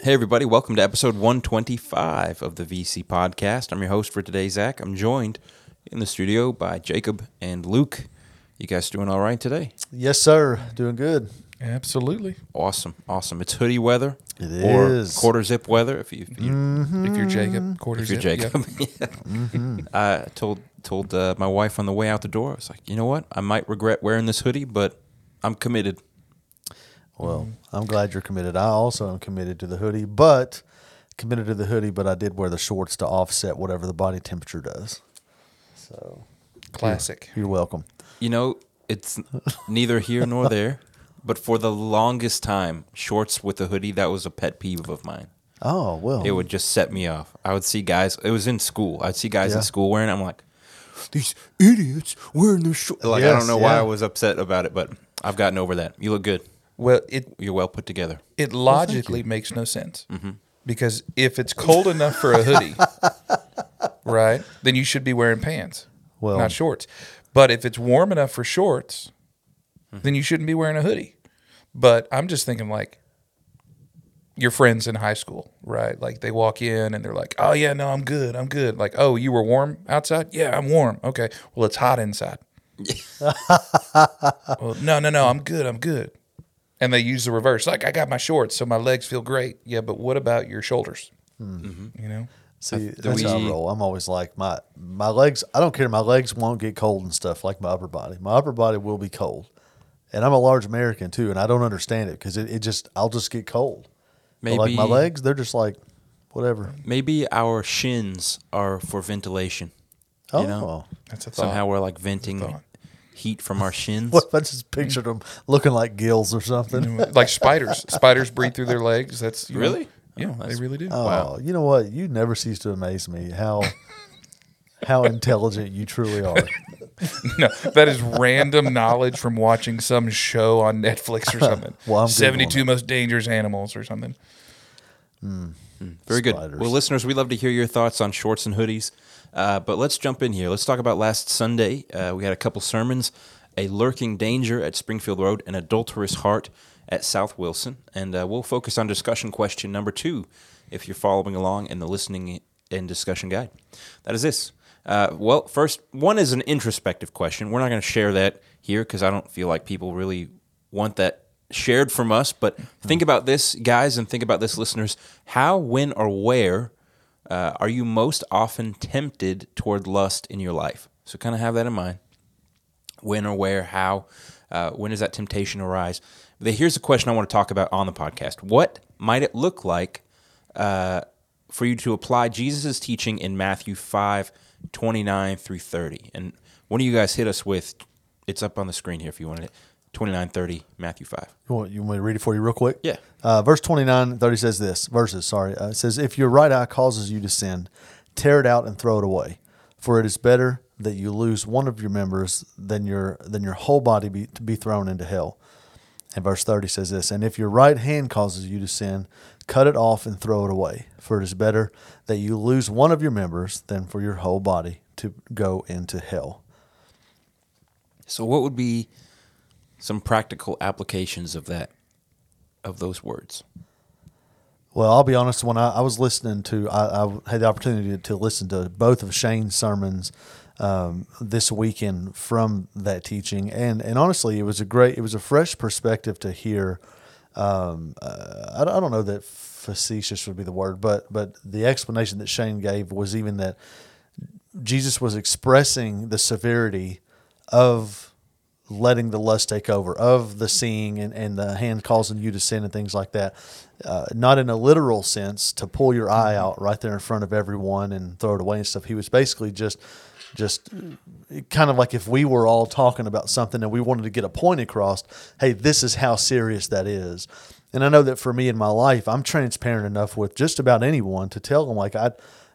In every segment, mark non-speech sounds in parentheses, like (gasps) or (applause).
Hey, everybody, welcome to episode 125 of the VC podcast. I'm your host for today, Zach. I'm joined in the studio by Jacob and Luke. You guys doing all right today? Yes, sir. Doing good. Absolutely. Awesome, awesome. It's hoodie weather. It or is. quarter zip weather if you, if, you, If you're Jacob, quarter if you're zip, Jacob. (laughs) Yeah. I told told uh, my wife on the way out the door, I was like, you know what? I might regret wearing this hoodie, but I'm committed. Well, mm-hmm. I'm glad you're committed. I also am committed to the hoodie, but committed to the hoodie, but I did wear the shorts to offset whatever the body temperature does. So Classic. you're welcome. You know, it's (laughs) neither here nor there, but for the longest time, shorts with a hoodie, that was a pet peeve of mine. Oh well. It would just set me off. I would see guys. It was in school. I'd see guys Yeah. in school wearing. it. I'm like, these idiots wearing their shorts. Like I don't know why. I was upset about it, but I've gotten over that. You look good. Well, it You're well put together. it logically makes no sense mm-hmm. because if it's cold enough for a hoodie, (laughs) right, then you should be wearing pants, Well- not shorts. But if it's warm enough for shorts, mm-hmm. then you shouldn't be wearing a hoodie. But I'm just thinking like your friends in high school, right? Like they walk in and they're like, "Oh yeah, no, I'm good. I'm good." Like, "Oh, you were warm outside?" "Yeah, I'm warm." "Okay. Well, it's hot inside." (laughs) well, no, no, no, I'm good. I'm good. And they use the reverse. Like, I got my shorts, so my legs feel great. Yeah, but what about your shoulders? Hmm. Mm-hmm. You know? See, do that's how I roll. I'm always like my my legs. I don't care. My legs won't get cold and stuff like my upper body. My upper body will be cold, and I'm a large American too, and I don't understand it because it, it just I'll just get cold. But, like my legs, they're just like whatever. Maybe our shins are for ventilation. Oh, You know? Oh. That's a thought. Somehow we're like venting thought. Heat from our shins. what (laughs) if I just pictured them looking like gills or something? like spiders. (laughs) Spiders breathe through their legs. That's you know- Really? yeah, Oh, they really do. Oh, you know what? You never cease to amaze me how (laughs) how intelligent you truly are. no, that is random knowledge from watching some show on Netflix or something. Well, I'm 72 most dangerous animals or something. Hmm, hmm, very good. Well, listeners, we love to hear your thoughts on shorts and hoodies. Uh, but let's jump in here. Let's talk about last Sunday. Uh, we had a couple sermons a lurking danger at Springfield Road, an adulterous heart at South Wilson. And uh, we'll focus on discussion question number two if you're following along in the listening and discussion guide. That is this. Uh, well, first, one is an introspective question. We're not going to share that here because I don't feel like people really want that shared from us. But think about this, guys, and think about this, listeners. How, when, or where uh, are you most often tempted toward lust in your life? So, kind of have that in mind. When or where, how, uh, when does that temptation arise? But here's a question I want to talk about on the podcast. What might it look like uh, for you to apply Jesus' teaching in Matthew 5 29 through 30? And one of you guys hit us with, it's up on the screen here if you wanted it 29 30, Matthew 5. You want, you want me to read it for you real quick? Yeah. Uh, verse 29 30 says this verses, sorry. Uh, it says, If your right eye causes you to sin, tear it out and throw it away. For it is better that you lose one of your members than your, than your whole body be, to be thrown into hell. And verse 30 says this And if your right hand causes you to sin, cut it off and throw it away. For it is better that you lose one of your members than for your whole body to go into hell. So, what would be some practical applications of that, of those words? Well, I'll be honest. When I, I was listening to, I, I had the opportunity to listen to both of Shane's sermons um, this weekend from that teaching, and and honestly, it was a great, it was a fresh perspective to hear. Um, uh, I, I don't know that facetious would be the word, but but the explanation that Shane gave was even that Jesus was expressing the severity of letting the lust take over, of the seeing and, and the hand causing you to sin and things like that. Uh, not in a literal sense to pull your eye out right there in front of everyone and throw it away and stuff. He was basically just, just kind of like if we were all talking about something and we wanted to get a point across, hey, this is how serious that is. And I know that for me in my life, I'm transparent enough with just about anyone to tell them like I,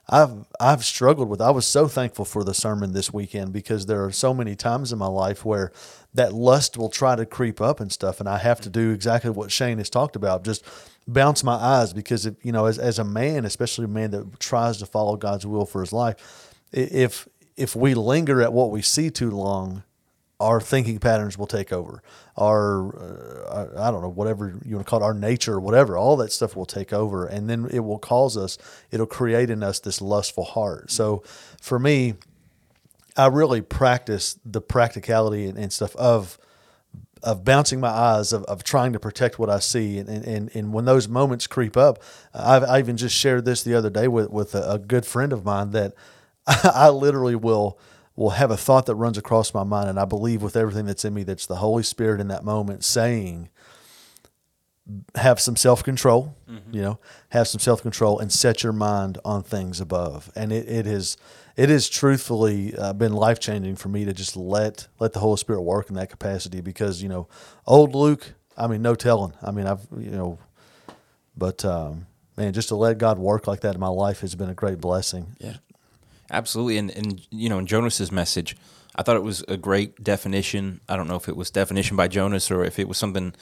I've I've struggled with. I was so thankful for the sermon this weekend because there are so many times in my life where that lust will try to creep up and stuff, and I have to do exactly what Shane has talked about, just bounce my eyes because if you know, as as a man, especially a man that tries to follow God's will for his life, if if we linger at what we see too long, our thinking patterns will take over. Our, uh, I don't know, whatever you want to call it, our nature, whatever, all that stuff will take over. And then it will cause us, it'll create in us this lustful heart. So for me, I really practice the practicality and, and stuff of of bouncing my eyes, of, of trying to protect what I see. And, and, and when those moments creep up, I've, I even just shared this the other day with, with a, a good friend of mine that (laughs) I literally will will have a thought that runs across my mind, and I believe with everything that's in me that's the Holy Spirit in that moment saying, have some self control, mm-hmm. you know, have some self control and set your mind on things above. And it, it has it has truthfully uh, been life changing for me to just let let the Holy Spirit work in that capacity because you know, old Luke, I mean, no telling. I mean, I've you know, but um, man, just to let God work like that in my life has been a great blessing. Yeah, absolutely. And and you know, in Jonas's message, I thought it was a great definition. I don't know if it was definition by Jonas or if it was something,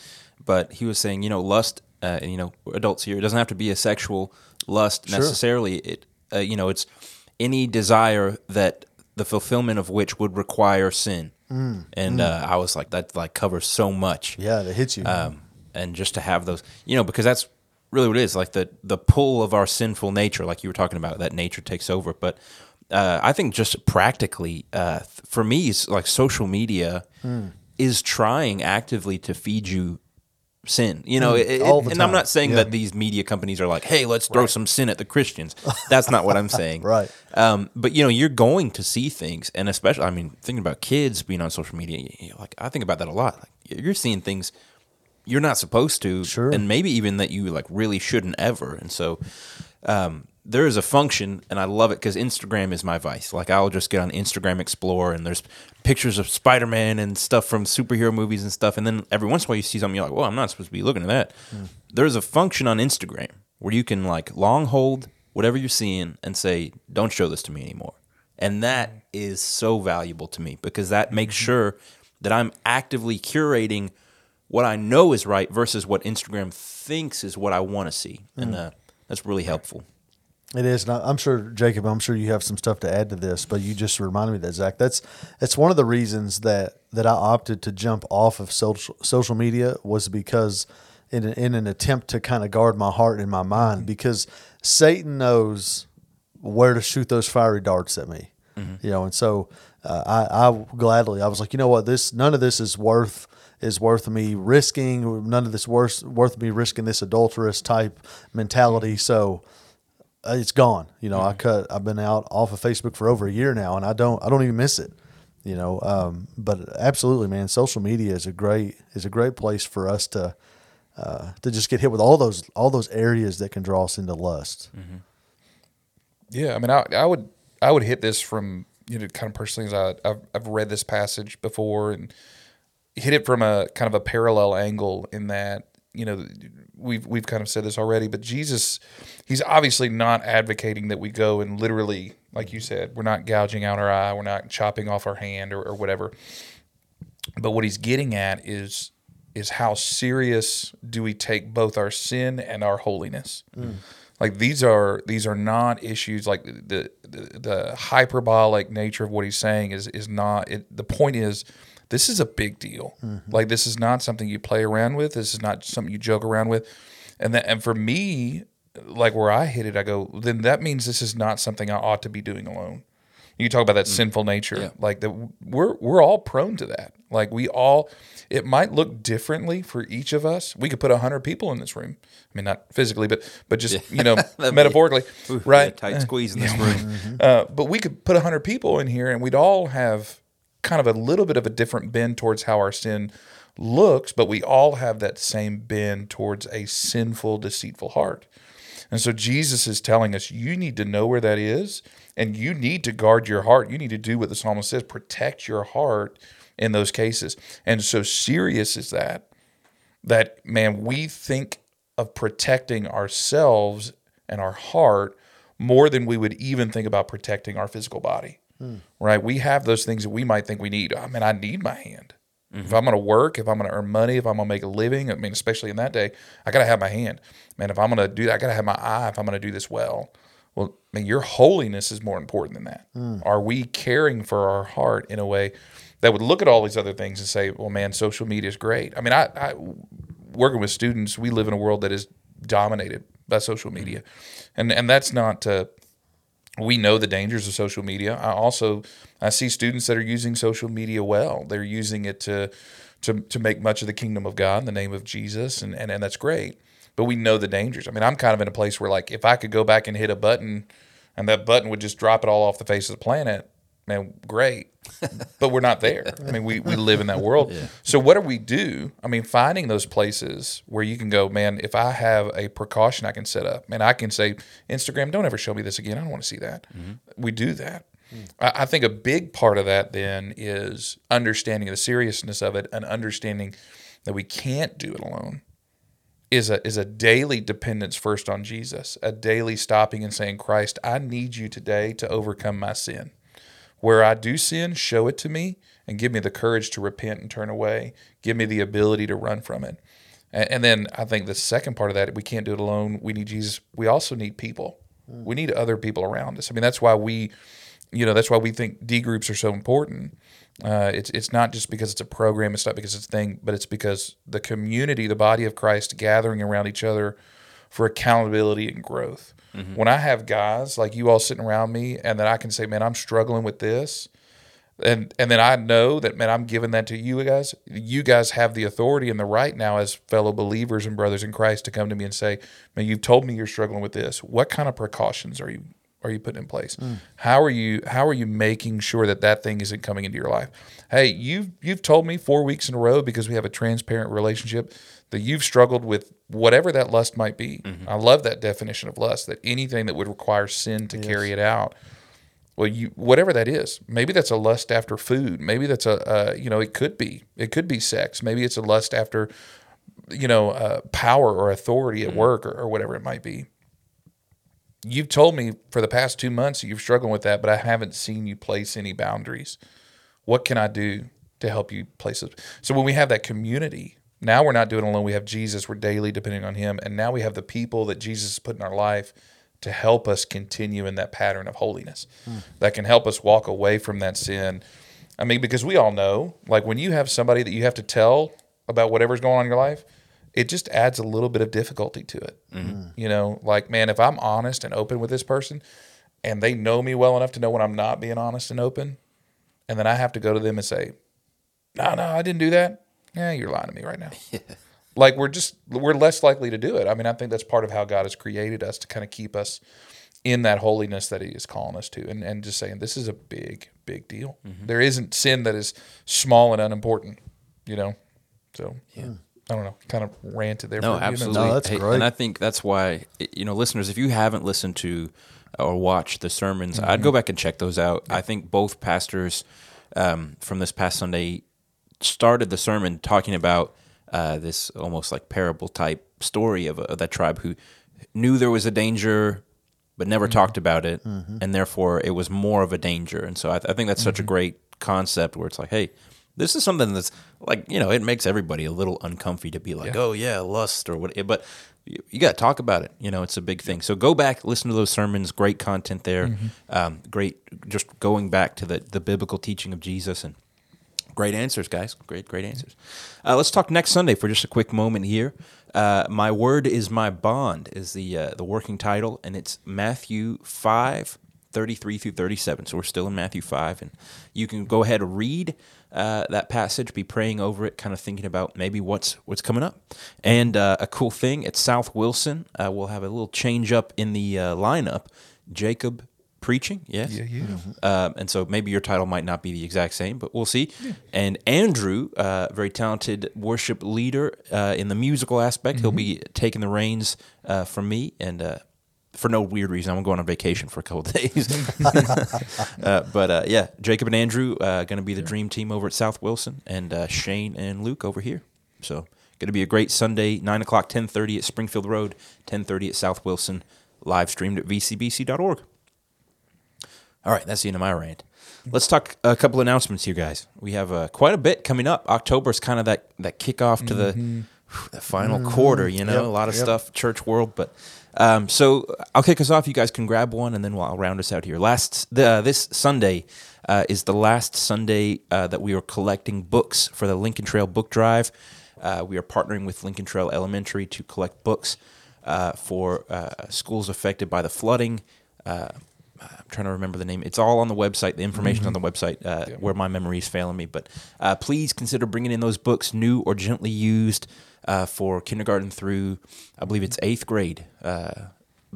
but he was saying, you know, lust. Uh, you know, adults here. It doesn't have to be a sexual lust sure. necessarily. It, uh, you know, it's any desire that the fulfillment of which would require sin. Mm, and mm. Uh, I was like, that like covers so much. Yeah, that hits you. Um, and just to have those, you know, because that's really what it is like the the pull of our sinful nature, like you were talking about, that nature takes over. But uh, I think just practically, uh, for me, it's like social media mm. is trying actively to feed you sin. You know, mm, it, it, and I'm not saying yeah. that these media companies are like, "Hey, let's throw right. some sin at the Christians." That's not what I'm (laughs) saying. right. Um, but you know, you're going to see things, and especially, I mean, thinking about kids being on social media, like I think about that a lot. Like, you're seeing things you're not supposed to, sure. and maybe even that you like really shouldn't ever. And so, um, there is a function, and I love it because Instagram is my vice. Like I'll just get on Instagram Explore, and there's pictures of Spider Man and stuff from superhero movies and stuff. And then every once in a while, you see something you're like, "Well, I'm not supposed to be looking at that." Mm. There's a function on Instagram where you can like long hold whatever you're seeing and say, "Don't show this to me anymore." And that is so valuable to me because that makes mm-hmm. sure that I'm actively curating what I know is right versus what Instagram thinks is what I want to see, mm. and uh, that's really helpful. It is, and I'm sure Jacob. I'm sure you have some stuff to add to this, but you just reminded me that Zach. That's that's one of the reasons that that I opted to jump off of social social media was because in an, in an attempt to kind of guard my heart and my mind mm-hmm. because Satan knows where to shoot those fiery darts at me, mm-hmm. you know, and so uh, I I gladly I was like, you know what, this none of this is worth is worth me risking. None of this worth worth me risking this adulterous type mentality. So uh, it's gone. You know, mm-hmm. I cut. I've been out off of Facebook for over a year now, and I don't. I don't even miss it. You know, um, but absolutely, man. Social media is a great is a great place for us to uh, to just get hit with all those all those areas that can draw us into lust. Mm-hmm. Yeah, I mean, I, I would I would hit this from you know kind of personally as I I've, I've read this passage before and hit it from a kind of a parallel angle in that you know we've we've kind of said this already, but Jesus, he's obviously not advocating that we go and literally, like you said, we're not gouging out our eye, we're not chopping off our hand or, or whatever. But what he's getting at is is how serious do we take both our sin and our holiness? Mm. Like these are these are not issues like the, the, the hyperbolic nature of what he's saying is is not it, the point is this is a big deal. Mm-hmm. Like this is not something you play around with. This is not something you joke around with. And that, and for me, like where I hit it, I go, then that means this is not something I ought to be doing alone. You talk about that mm-hmm. sinful nature, yeah. like that we're we're all prone to that. Like we all, it might look differently for each of us. We could put hundred people in this room. I mean, not physically, but but just yeah. you know, (laughs) metaphorically, be, right? tight squeeze in this room. Mm-hmm. Uh, but we could put hundred people in here, and we'd all have kind of a little bit of a different bend towards how our sin looks, but we all have that same bend towards a sinful, deceitful heart. And so Jesus is telling us you need to know where that is and you need to guard your heart. You need to do what the psalmist says protect your heart in those cases. And so serious is that, that, man, we think of protecting ourselves and our heart more than we would even think about protecting our physical body. Hmm. Right? We have those things that we might think we need. I mean, I need my hand. Mm-hmm. If I'm going to work, if I'm going to earn money, if I'm going to make a living, I mean, especially in that day, I got to have my hand. Man, if I'm going to do that, I got to have my eye if I'm going to do this well. Well, I mean, your holiness is more important than that. Mm. Are we caring for our heart in a way that would look at all these other things and say, "Well, man, social media is great." I mean, I, I working with students, we live in a world that is dominated by social media, and and that's not. Uh, we know the dangers of social media. I also I see students that are using social media well. They're using it to to to make much of the kingdom of God in the name of Jesus, and and, and that's great. But we know the dangers. I mean, I'm kind of in a place where like if I could go back and hit a button, and that button would just drop it all off the face of the planet, man, great. (laughs) but we're not there. I mean, we, we live in that world. So what do we do? I mean, finding those places where you can go, man, if I have a precaution I can set up, man, I can say, Instagram, don't ever show me this again. I don't want to see that. Mm-hmm. We do that. Mm. I, I think a big part of that then is understanding the seriousness of it and understanding that we can't do it alone is a is a daily dependence first on Jesus, a daily stopping and saying, Christ, I need you today to overcome my sin. Where I do sin, show it to me and give me the courage to repent and turn away. Give me the ability to run from it. And, and then I think the second part of that, we can't do it alone. We need Jesus. We also need people. Hmm. We need other people around us. I mean, that's why we, you know, that's why we think D groups are so important. Uh, it's it's not just because it's a program, it's not because it's a thing, but it's because the community, the body of Christ, gathering around each other for accountability and growth. When I have guys like you all sitting around me, and that I can say, "Man, I'm struggling with this," and and then I know that, man, I'm giving that to you guys. You guys have the authority and the right now, as fellow believers and brothers in Christ, to come to me and say, "Man, you've told me you're struggling with this. What kind of precautions are you are you putting in place? How are you how are you making sure that that thing isn't coming into your life? Hey, you've you've told me four weeks in a row because we have a transparent relationship that you've struggled with whatever that lust might be. I love that definition of lust. That anything that would require sin to carry it out. Well, you whatever that is, maybe that's a lust after food. Maybe that's a uh, you know it could be it could be sex. Maybe it's a lust after you know uh, power or authority at work or, or whatever it might be you've told me for the past two months that you've struggled with that, but I haven't seen you place any boundaries. What can I do to help you place it? So when we have that community, now we're not doing alone. We have Jesus. We're daily depending on Him, and now we have the people that Jesus has put in our life to help us continue in that pattern of holiness. That can help us walk away from that sin. I mean, because we all know, like when you have somebody that you have to tell about whatever's going on in your life, it just adds a little bit of difficulty to it. Mm-hmm. You know, like, man, if I'm honest and open with this person and they know me well enough to know when I'm not being honest and open, and then I have to go to them and say, no, no, I didn't do that. Yeah, you're lying to me right now. (laughs) Like we're just we're less likely to do it. I mean, I think that's part of how God has created us to kind of keep us in that holiness that He is calling us to, and and just saying this is a big big deal. Mm-hmm. There isn't sin that is small and unimportant, you know. So hmm. I don't know, kind of ranted there. No, for a few minutes. absolutely. No, that's Hey, great. And I think that's why, you know, listeners, if you haven't listened to or watched the sermons, I'd Mm-hmm. go back and check those out. I think both pastors um, from this past Sunday started the sermon talking about uh, this almost like parable type story of, of that tribe who knew there was a danger but never Mm-hmm. talked about it, and therefore it was more of a danger. And so I, I think that's such Mm-hmm. a great concept where it's like, hey, this is something that's like you know it makes everybody a little uncomfy to be like, oh yeah, lust or what, but you, you got to talk about it. You know, it's a big thing. So go back, listen to those sermons. Great content there. Um, great, just going back to the the biblical teaching of Jesus and Great answers, guys. Great, great answers. Uh, let's talk next Sunday for just a quick moment here. Uh, my word is my bond is the uh, the working title, and it's Matthew five. 33 through 37. So we're still in Matthew 5. And you can go ahead and read uh, that passage, be praying over it, kind of thinking about maybe what's what's coming up. And uh, a cool thing at South Wilson, uh, we'll have a little change up in the uh, lineup. Jacob preaching, yes. Yeah, yeah. Um, and so maybe your title might not be the exact same, but we'll see. And Andrew, uh, very talented worship leader uh, in the musical aspect, he'll be taking the reins uh, from me. And uh, for no weird reason, I'm going on vacation for a couple of days. (laughs) (laughs) uh, but uh, yeah, Jacob and Andrew uh, going to be the dream team over at South Wilson, and uh, Shane and Luke over here. So going to be a great Sunday, nine o'clock, ten thirty at Springfield Road, ten thirty at South Wilson, live streamed at vcbc.org. All right, that's the end of my rant. Let's talk a couple announcements here, guys. We have uh, quite a bit coming up. October is kind of that that kickoff to the the final quarter, you know, Yep, a lot of yep. stuff, church world. But um, so I'll kick us off. You guys can grab one, and then we'll, I'll round us out here. Last the, uh, this Sunday uh, is the last Sunday uh, that we are collecting books for the Lincoln Trail Book Drive. Uh, we are partnering with Lincoln Trail Elementary to collect books uh, for uh, schools affected by the flooding. Uh, I'm trying to remember the name. It's all on the website. The information's on the website uh, where my memory is failing me. But uh, please consider bringing in those books, new or gently used, uh, for kindergarten through, I believe it's eighth grade uh,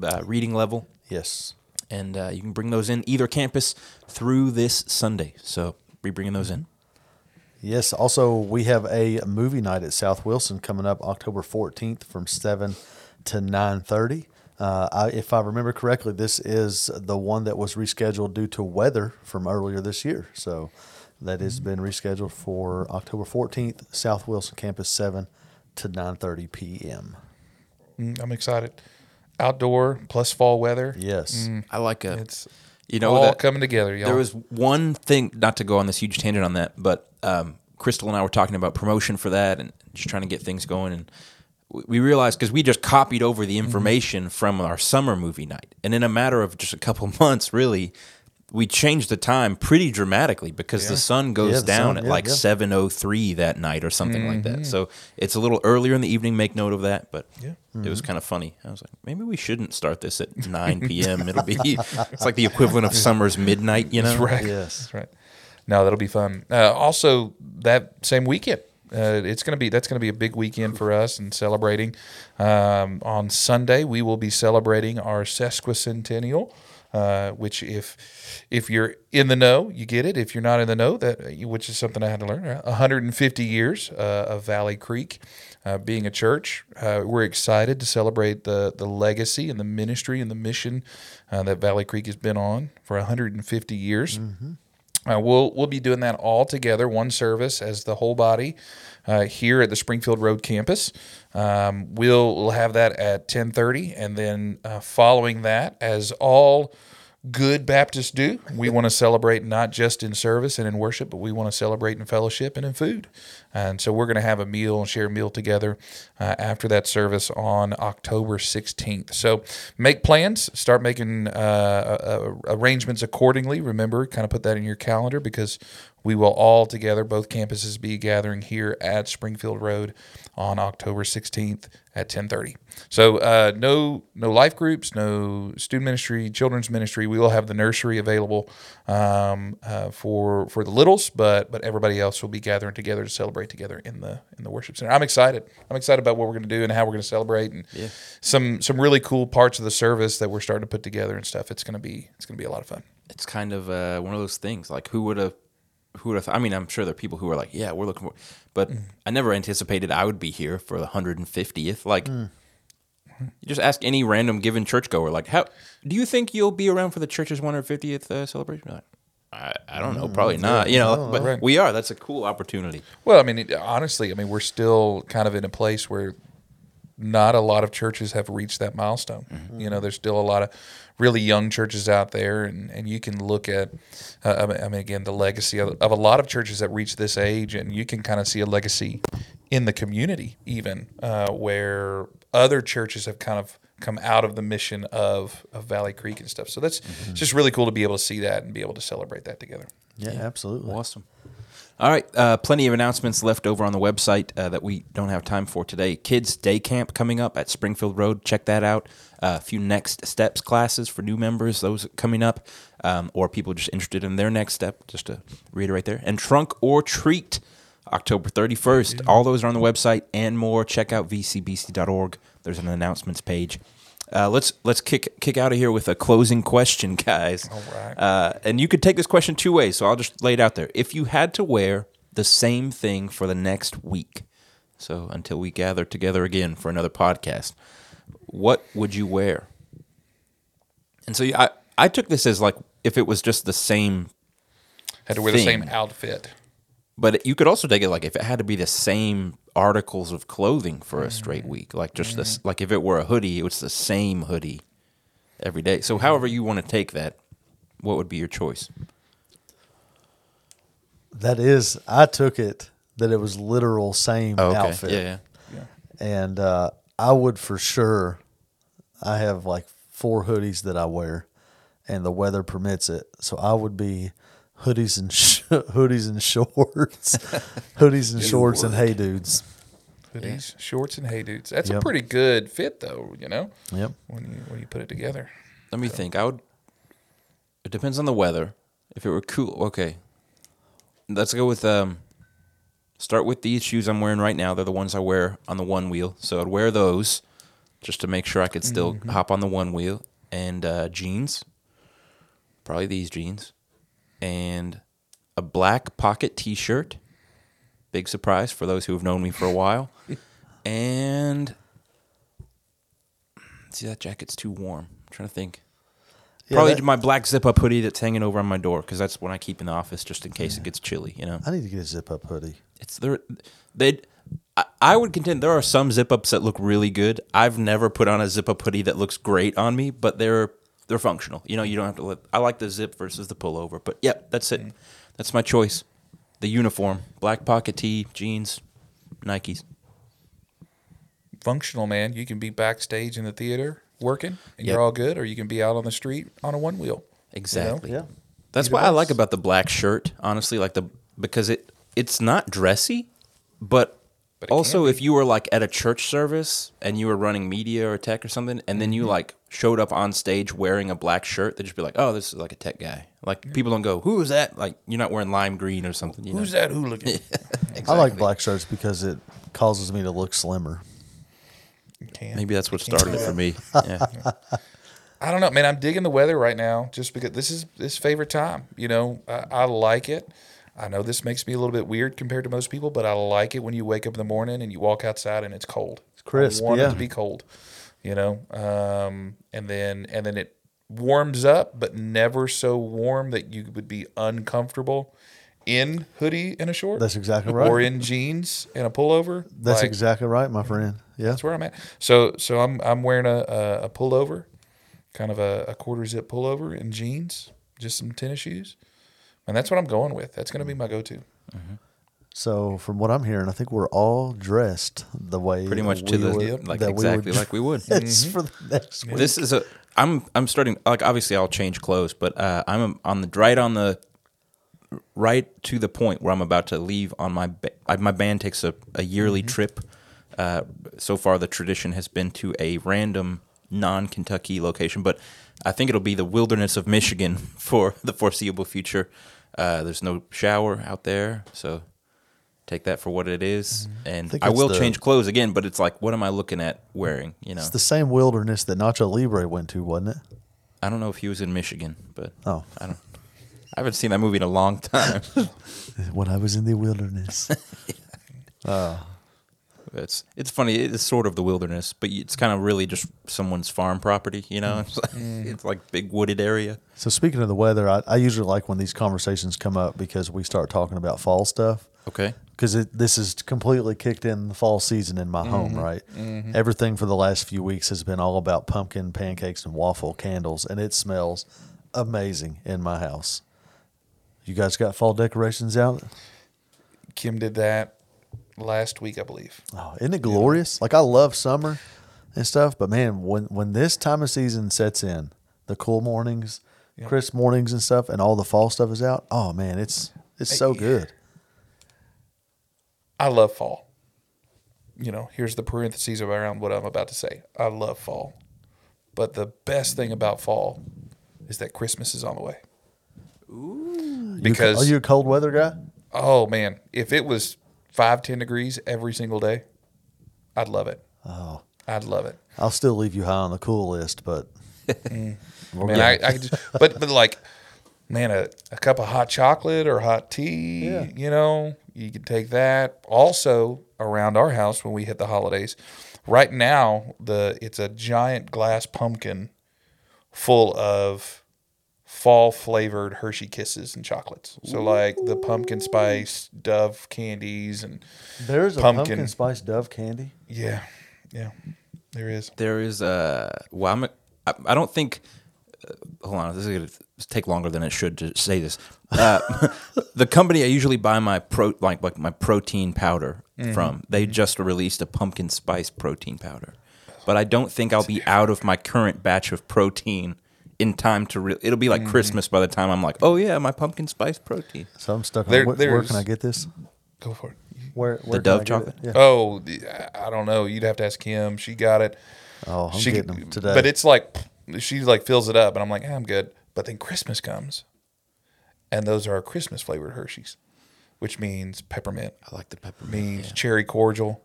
uh, reading level. Yes. And uh, you can bring those in either campus through this Sunday. So be bringing those in. Yes. Also, we have a movie night at South Wilson coming up October 14th from 7 to 9.30. Uh, I, if I remember correctly, this is the one that was rescheduled due to weather from earlier this year. So that has been rescheduled for October 14th, South Wilson campus, 7 to 9.30 p.m. Mm, I'm excited. Outdoor plus fall weather. Yes. I like a, It's you know, all that, coming together, y'all. There was one thing, not to go on this huge tangent on that, but um, Crystal and I were talking about promotion for that and just trying to get things going. And we- we realized because we just copied over the information from our summer movie night, and in a matter of just a couple (laughs) months, really, we changed the time pretty dramatically because the sun goes Yeah, the down sun, at yeah, like yeah. seven oh three that night or something like that. So it's a little earlier in the evening. Make note of that. But Yeah. it was kind of funny. I was like, maybe we shouldn't start this at nine p.m. It'll be (laughs) it's like the equivalent of summer's midnight. You know, That's right. Yes. That's right. No, that'll be fun. Uh, also, that same weekend, uh, it's gonna be that's gonna be a big weekend for us and celebrating. Um, on Sunday, we will be celebrating our sesquicentennial. Uh, which, if if you're in the know, you get it. If you're not in the know, that which is something I had to learn. uh, 150 years uh, of Valley Creek uh, being a church. Uh, we're excited to celebrate the the legacy and the ministry and the mission uh, that Valley Creek has been on for 150 years. Uh, we'll we'll be doing that all together, one service as the whole body uh, here at the Springfield Road campus. Um, we'll we'll have that at ten thirty, and then uh, following that, as all good Baptists do, we want to celebrate not just in service and in worship, but we want to celebrate in fellowship and in food. And so we're going to have a meal and share a meal together uh, after that service on October 16th. So make plans, start making uh, arrangements accordingly. Remember, kind of put that in your calendar because we will all together, both campuses, be gathering here at Springfield Road on October 16th at 10:30. So uh, no no life groups, no student ministry, children's ministry. We will have the nursery available um, uh, for for the littles, but but everybody else will be gathering together to celebrate together in the in the worship center. I'm excited. I'm excited about what we're going to do and how we're going to celebrate and some some really cool parts of the service that we're starting to put together and stuff. It's going to be it's going to be a lot of fun. it's kind of uh, one of those things. Like, who would have, who would have? I mean, I'm sure there are people who are like, yeah, we're looking for, but I never anticipated I would be here for the 150th. Like, you just ask any random given churchgoer, like, how do you think you'll be around for the church's 150th uh, celebration? Like, I, I don't know, probably not. You know, but Right. we are. That's a cool opportunity. Well, I mean, honestly, I mean, we're still kind of in a place where not a lot of churches have reached that milestone. You know, there's still a lot of really young churches out there, and, and you can look at, uh, I mean- I mean, again, the legacy of, of a lot of churches that reach this age, and you can kind of see a legacy in the community, even uh, where other churches have kind of come out of the mission of, of Valley Creek and stuff. So that's it's just really cool to be able to see that and be able to celebrate that together. Yeah, absolutely. Awesome. All right, uh, plenty of announcements left over on the website uh, that we don't have time for today. Kids Day Camp coming up at Springfield Road. Check that out. Uh, a few next steps classes for new members, those coming up, um, or people just interested in their next step. Just to reiterate there, and Trunk or Treat, October thirty first. All those are on the website and more. Check out vcbc.org. There's an announcements page. Uh, let's let's kick kick out of here with a closing question, (laughs) guys. All right. Uh, and you could take this question two ways, so I'll just lay it out there. If you had to wear the same thing for the next week, so until we gather together again for another podcast, what would you wear? And so I I took this as like if it was just the same, Had to wear the same outfit. but you could also take it like if it had to be the same articles of clothing for a straight week, like just this, like if it were a hoodie, it was the same hoodie every day. So however you want to take that, what would be your choice? That is, I took it that it was literal same Oh, okay. outfit. Yeah, yeah. and uh, I would for sure. I have like four hoodies that I wear, and the weather permits it. So I would be hoodies and (laughs) sh- (laughs) hoodies and shorts, (laughs) hoodies and shorts and hey dudes. Hoodies, shorts, and hey dudes. That's a pretty good fit, though. You know, Yep. when you when you put it together. Let me think. I would. It depends on the weather. If it were cool, okay. Let's go with um. Start with these shoes I'm wearing right now. They're the ones I wear on the one wheel, so I'd wear those just to make sure I could still hop on the one wheel. And uh, jeans, probably these jeans, and a black pocket T-shirt. Big surprise for those who have known me for a while. (laughs) and see that jacket's too warm. I'm trying to think. Yeah, Probably that- my black zip up hoodie that's hanging over on my door because that's what I keep in the office just in case it gets chilly. You know, I need to get a zip up hoodie. it's there. They, I, I would contend there are some zip ups that look really good. I've never put on a zip up hoodie that looks great on me, but they're they're functional. You know, you don't have to. Let, I like the zip versus the pullover, but yeah, that's it. That's my choice. The uniform, black pocket tee, jeans, Nikes. Functional, man. You can be backstage in the theater working, and Yep. you're all good, or you can be out on the street on a one wheel. Exactly. Yeah. That's what I like about the black shirt, honestly, like the because it it's not dressy, but, But it also if you were like at a church service and you were running media or tech or something, and then Mm-hmm. you like showed up on stage wearing a black shirt, they'd just be like, "Oh, this is like a tech guy." Like people don't go, "Who is that?" Like you're not wearing lime green or something. You Who's know? that hooligan? (laughs) (laughs) I like black shirts because it causes me to look slimmer. Can. Maybe that's what started it for me. (laughs) Yeah. I don't know, man. I'm digging the weather right now, just because this is this favorite time. You know, I, I like it. I know this makes me a little bit weird compared to most people, but I like it when you wake up in the morning and you walk outside and it's cold. It's crisp, I want yeah. it to be cold. You know, um, and then and then it warms up, but never so warm that you would be uncomfortable in hoodie and a short. That's exactly right. Or in jeans and a pullover. That's Like, exactly right, my friend. Yeah. that's where I'm at. So so I'm I'm wearing a a, a pullover, kind of a, a quarter zip pullover and jeans, just some tennis shoes, and that's what I'm going with. That's going to be my go-to. So from what I'm hearing, I think we're all dressed the way Pretty much to the would- like that we exactly would like we would. (laughs) dress for the next week. This is a. I'm I'm starting like obviously I'll change clothes, but uh, I'm on the right on the right to the point where I'm about to leave on my ba- I- my band takes a, a yearly trip. Uh, so far, the tradition has been to a random non Kentucky location, but I think it'll be the wilderness of Michigan (laughs) for the foreseeable future. Uh, there's no shower out there, so take that for what it is. And think I, will the- change clothes again, but it's like, what am I looking at wearing? You know, It's the same wilderness that Nacho Libre went to, wasn't it? I don't know if he was in Michigan, but Oh. I don't. I haven't seen that movie in a long time. (laughs) When I was in the wilderness. (laughs) it's it's funny. It's sort of the wilderness, but it's kind of really just someone's farm property. You know, mm. (laughs) it's like, it's like big wooded area. so speaking of the weather, I, I usually like when these conversations come up because we start talking about fall stuff. Okay. because this is completely kicked in the fall season in my mm-hmm. home, right? Mm-hmm. Everything for the last few weeks has been all about pumpkin pancakes and waffle candles, and it smells amazing in my house. You guys got fall decorations out? Kim did that last week, I believe. Oh, isn't it glorious? Like I love summer and stuff, but man, when when this time of season sets in, the cool mornings, crisp mornings and stuff, and all the fall stuff is out. Oh man, it's it's so good. I love fall. You know, here's the parentheses around what I'm about to say. I love fall. But the best thing about fall is that Christmas is on the way. Ooh. Because Are you a cold weather guy? oh man, if it was five, ten degrees every single day, I'd love it. Oh, I'd love it. I'll still leave you high on the cool list, but mm. (laughs) Man, I, I could just, but but like, man, a, a cup of hot chocolate or hot tea, Yeah. you know, you could take that. Also, around our house when we hit the holidays, right now the it's a giant glass pumpkin full of fall flavored Hershey Kisses and chocolates. So like the pumpkin spice Dove candies and there's a Pumpkin. pumpkin, spice Dove candy. yeah, yeah, there is. There is uh well I'm a, I, I don't think uh, hold on this is gonna take longer than it should to say this. Uh, (laughs) the company I usually buy my pro like like my protein powder from. They just released a pumpkin spice protein powder, but I don't think I'll be out of my current batch of protein in time to. Re- it'll be like Christmas by the time I'm like, oh yeah, my pumpkin spice protein. So I'm stuck. There- on, where, where there's- can I get this? Go for it. Where, where can Dove I get chocolate? it? Yeah. Oh, the- I don't know. You'd have to ask Kim. She got it. Oh, I'm she, getting them today. But it's like she like fills it up, and I'm like, "Ah, I'm good. But then Christmas comes, and those are our Christmas flavored Hershey's, which means peppermint, I like the peppermint. means cherry cordial.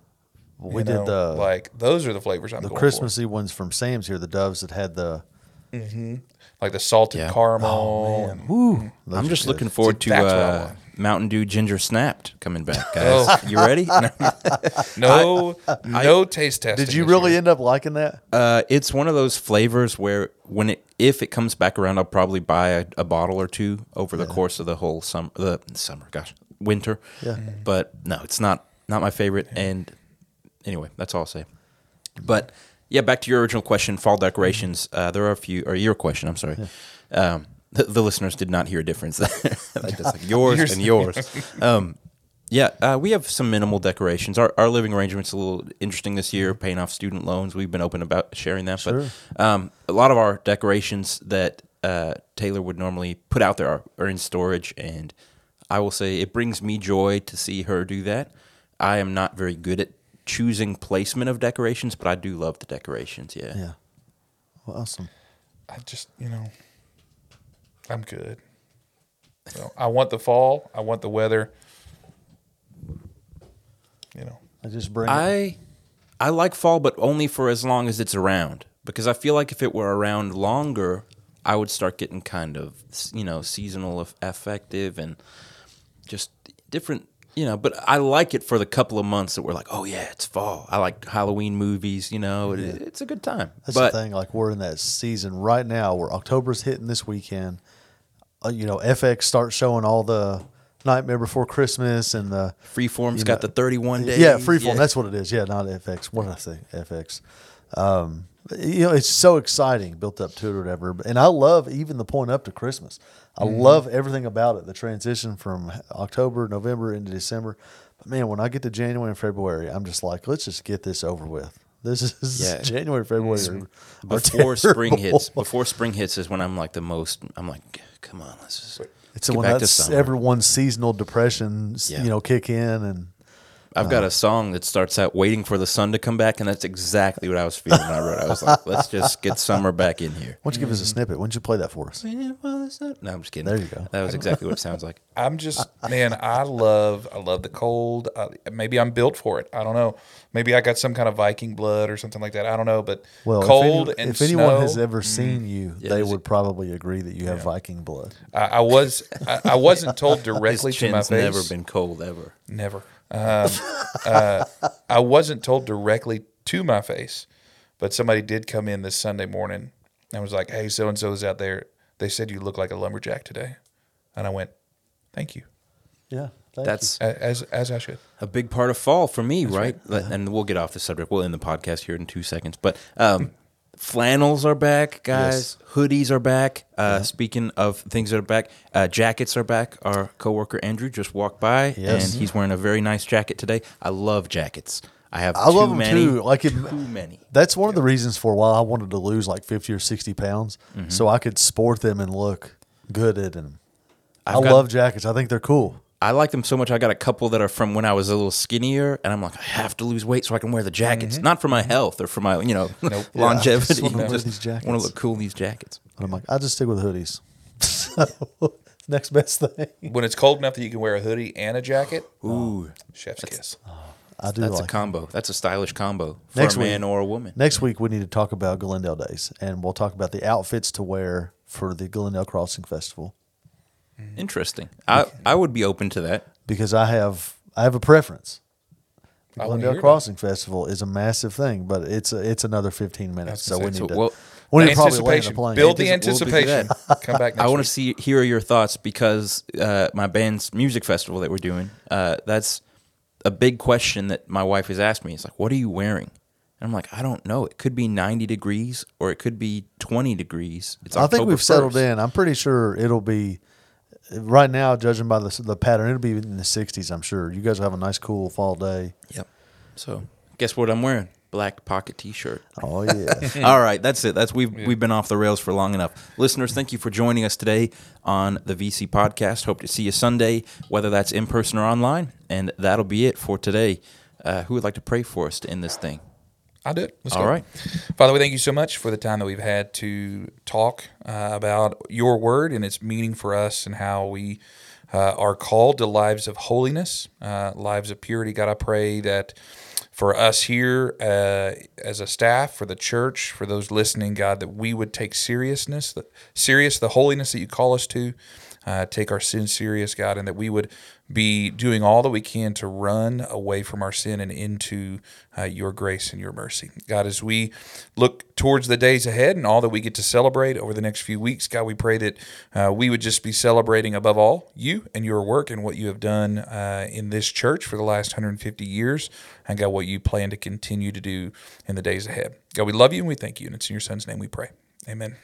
We you did know, the like those are the flavors I'm the going Christmassy ones from Sam's here. The doves that had the for. like the salted Yeah. caramel. and, woo. I'm are just good. looking forward to that's what I uh. Mountain Dew Ginger Snapped coming back, (laughs) Oh. You ready? (laughs) No. no, no taste test. Did you really year. end up liking that? Uh, it's one of those flavors where when it if it comes back around, I'll probably buy a, a bottle or two over the course of the whole summer. The summer, gosh, winter. Yeah. But no, it's not not my favorite. And anyway, that's all I'll say. But yeah, back to your original question, fall decorations. Uh, there are a few, or your question. I'm sorry. Um, the, the listeners did not hear a difference (laughs) there. Like, like (laughs) yours Yours. and yours. (laughs) Um, yeah, uh, we have some minimal decorations. Our, our living arrangement's a little interesting this year, paying off student loans. We've been open about sharing that. Sure. But um, a lot of our decorations that uh, Taylor would normally put out there are, are in storage. And I will say it brings me joy to see her do that. I am not very good at choosing placement of decorations, but I do love the decorations. Yeah. Yeah. Well, awesome. I just, you know, I'm good. So I want the fall. I want the weather. You know, I just bring. it. I I like fall, but only for as long as it's around. Because I feel like if it were around longer, I would start getting kind of you know seasonal aff- affective and just different. You know, but I like it for the couple of months that we're like, oh yeah, it's fall. I like Halloween movies. You know, it, it's a good time. That's but the thing. Like we're in that season right now where October's hitting this weekend. Uh, you know, FX starts showing all the Nightmare Before Christmas and the Freeform's you got know- the 31 days. Yeah, Freeform. That's what it is. Yeah, not FX. What did I say? FX. Um, you know, it's so exciting built up to it or whatever. And I love even the point up to Christmas. I Mm-hmm. love everything about it. The transition from October, November into December. But man, when I get to January and February, I'm just like, let's just get this over with. This is Yeah. January, February. are- are before spring hits. (laughs) Before spring hits is when I'm like the most. I'm like, come on, let's just. It's get when back that's everyone's seasonal depressions, Yeah. you know, kick in and I've got a song that starts out waiting for the sun to come back, and that's exactly what I was feeling when I wrote. it. I was like, let's just get summer back in here. why don't you give us a snippet? Why don't you play that for us? No, I'm just kidding. There you go. That was exactly what it sounds like. I'm just man. I love I love the cold. I, maybe I'm built for it. I don't know. Maybe I got some kind of Viking blood or something like that. I don't know. But Well, cold if, any, and if anyone snow, mm. has ever seen you, Yeah, they would probably agree that you have Viking blood. I, I was I, I wasn't told (laughs) His directly to my chin's face. never been cold ever. Never. Um, uh, I wasn't told directly to my face, but somebody did come in this Sunday morning and was like, "Hey, so and so is out there. They said you look like a lumberjack today," and I went, "Thank you." Yeah, thank That's A- As as I should. a big part of fall for me, right? And we'll get off the subject. We'll end the podcast here in two seconds. But um, (laughs) flannels are back, guys. Hoodies are back. Uh, Speaking of things that are back, uh, jackets are back. Our coworker Andrew just walked by, Yes. and he's wearing a very nice jacket today. I love jackets. I have I too love them many. too. Like it, too many. that's one of the reasons for why I wanted to lose like fifty or sixty pounds, Mm-hmm. so I could sport them and look good at them. i I've got- love jackets. I think they're cool. I like them so much. I got a couple that are from when I was a little skinnier, and I'm like, I have to lose weight so I can wear the jackets, mm-hmm. not for my health or for my, you know, Nope. (laughs) Yeah, (laughs) I just wanna (laughs) wear Just want to look cool in these jackets. But I'm like, I just stick with hoodies. So, next best thing. When it's cold enough that you can wear a hoodie and a jacket, (gasps) Ooh, oh, chef's kiss. Oh, I do that's like. a combo. That's a stylish combo for Next a man week- or a woman. Next week we need to talk about Glendale Days, and we'll talk about the outfits to wear for the Glendale Crossing Festival Interesting. I I would be open to that. because I have I have a preference. I wanna Glendale hear it. Crossing Festival is a massive thing, but it's a, it's another 15 minutes, so we need so to well, we need to probably land the Anticipation. plane. Build the Antici- we'll do anticipation. (laughs) Come back next I want to see hear your thoughts because uh, my band's music festival that we're doing. Uh, that's a big question that my wife has asked me. It's like, what are you wearing? And I'm like, I don't know. It could be 90 degrees or it could be 20 degrees. It's I think October we've settled 1st. in. I'm pretty sure it'll be right now, judging by the the pattern, it'll be in the 60s. I'm sure. You guys will have a nice, cool fall day. Yep. So guess what I'm wearing? Black pocket T-shirt. Oh yeah. (laughs) All right, that's it. That's we've we've been off the rails for long enough. Listeners, thank you for joining us today on the VC podcast. Hope to see you Sunday, whether that's in person or online. And that'll be it for today. Uh, who would like to pray for us to end this thing? I'll do it. Let's All go. right. Father, we thank you so much for the time that we've had to talk uh, about your word and its meaning for us and how we uh, are called to lives of holiness, uh, lives of purity. God, I pray that for us here uh, as a staff, for the church, for those listening, God, that we would take seriousness, the, serious the holiness that you call us to, uh, take our sin serious, God, and that we would be doing all that we can to run away from our sin and into uh, your grace and your mercy. God, as we look towards the days ahead and all that we get to celebrate over the next few weeks, God, we pray that uh, we would just be celebrating above all you and your work and what you have done uh, in this church for the last 150 years, and God, what you plan to continue to do in the days ahead. God, we love you and we thank you, and it's in your son's name we pray. Amen.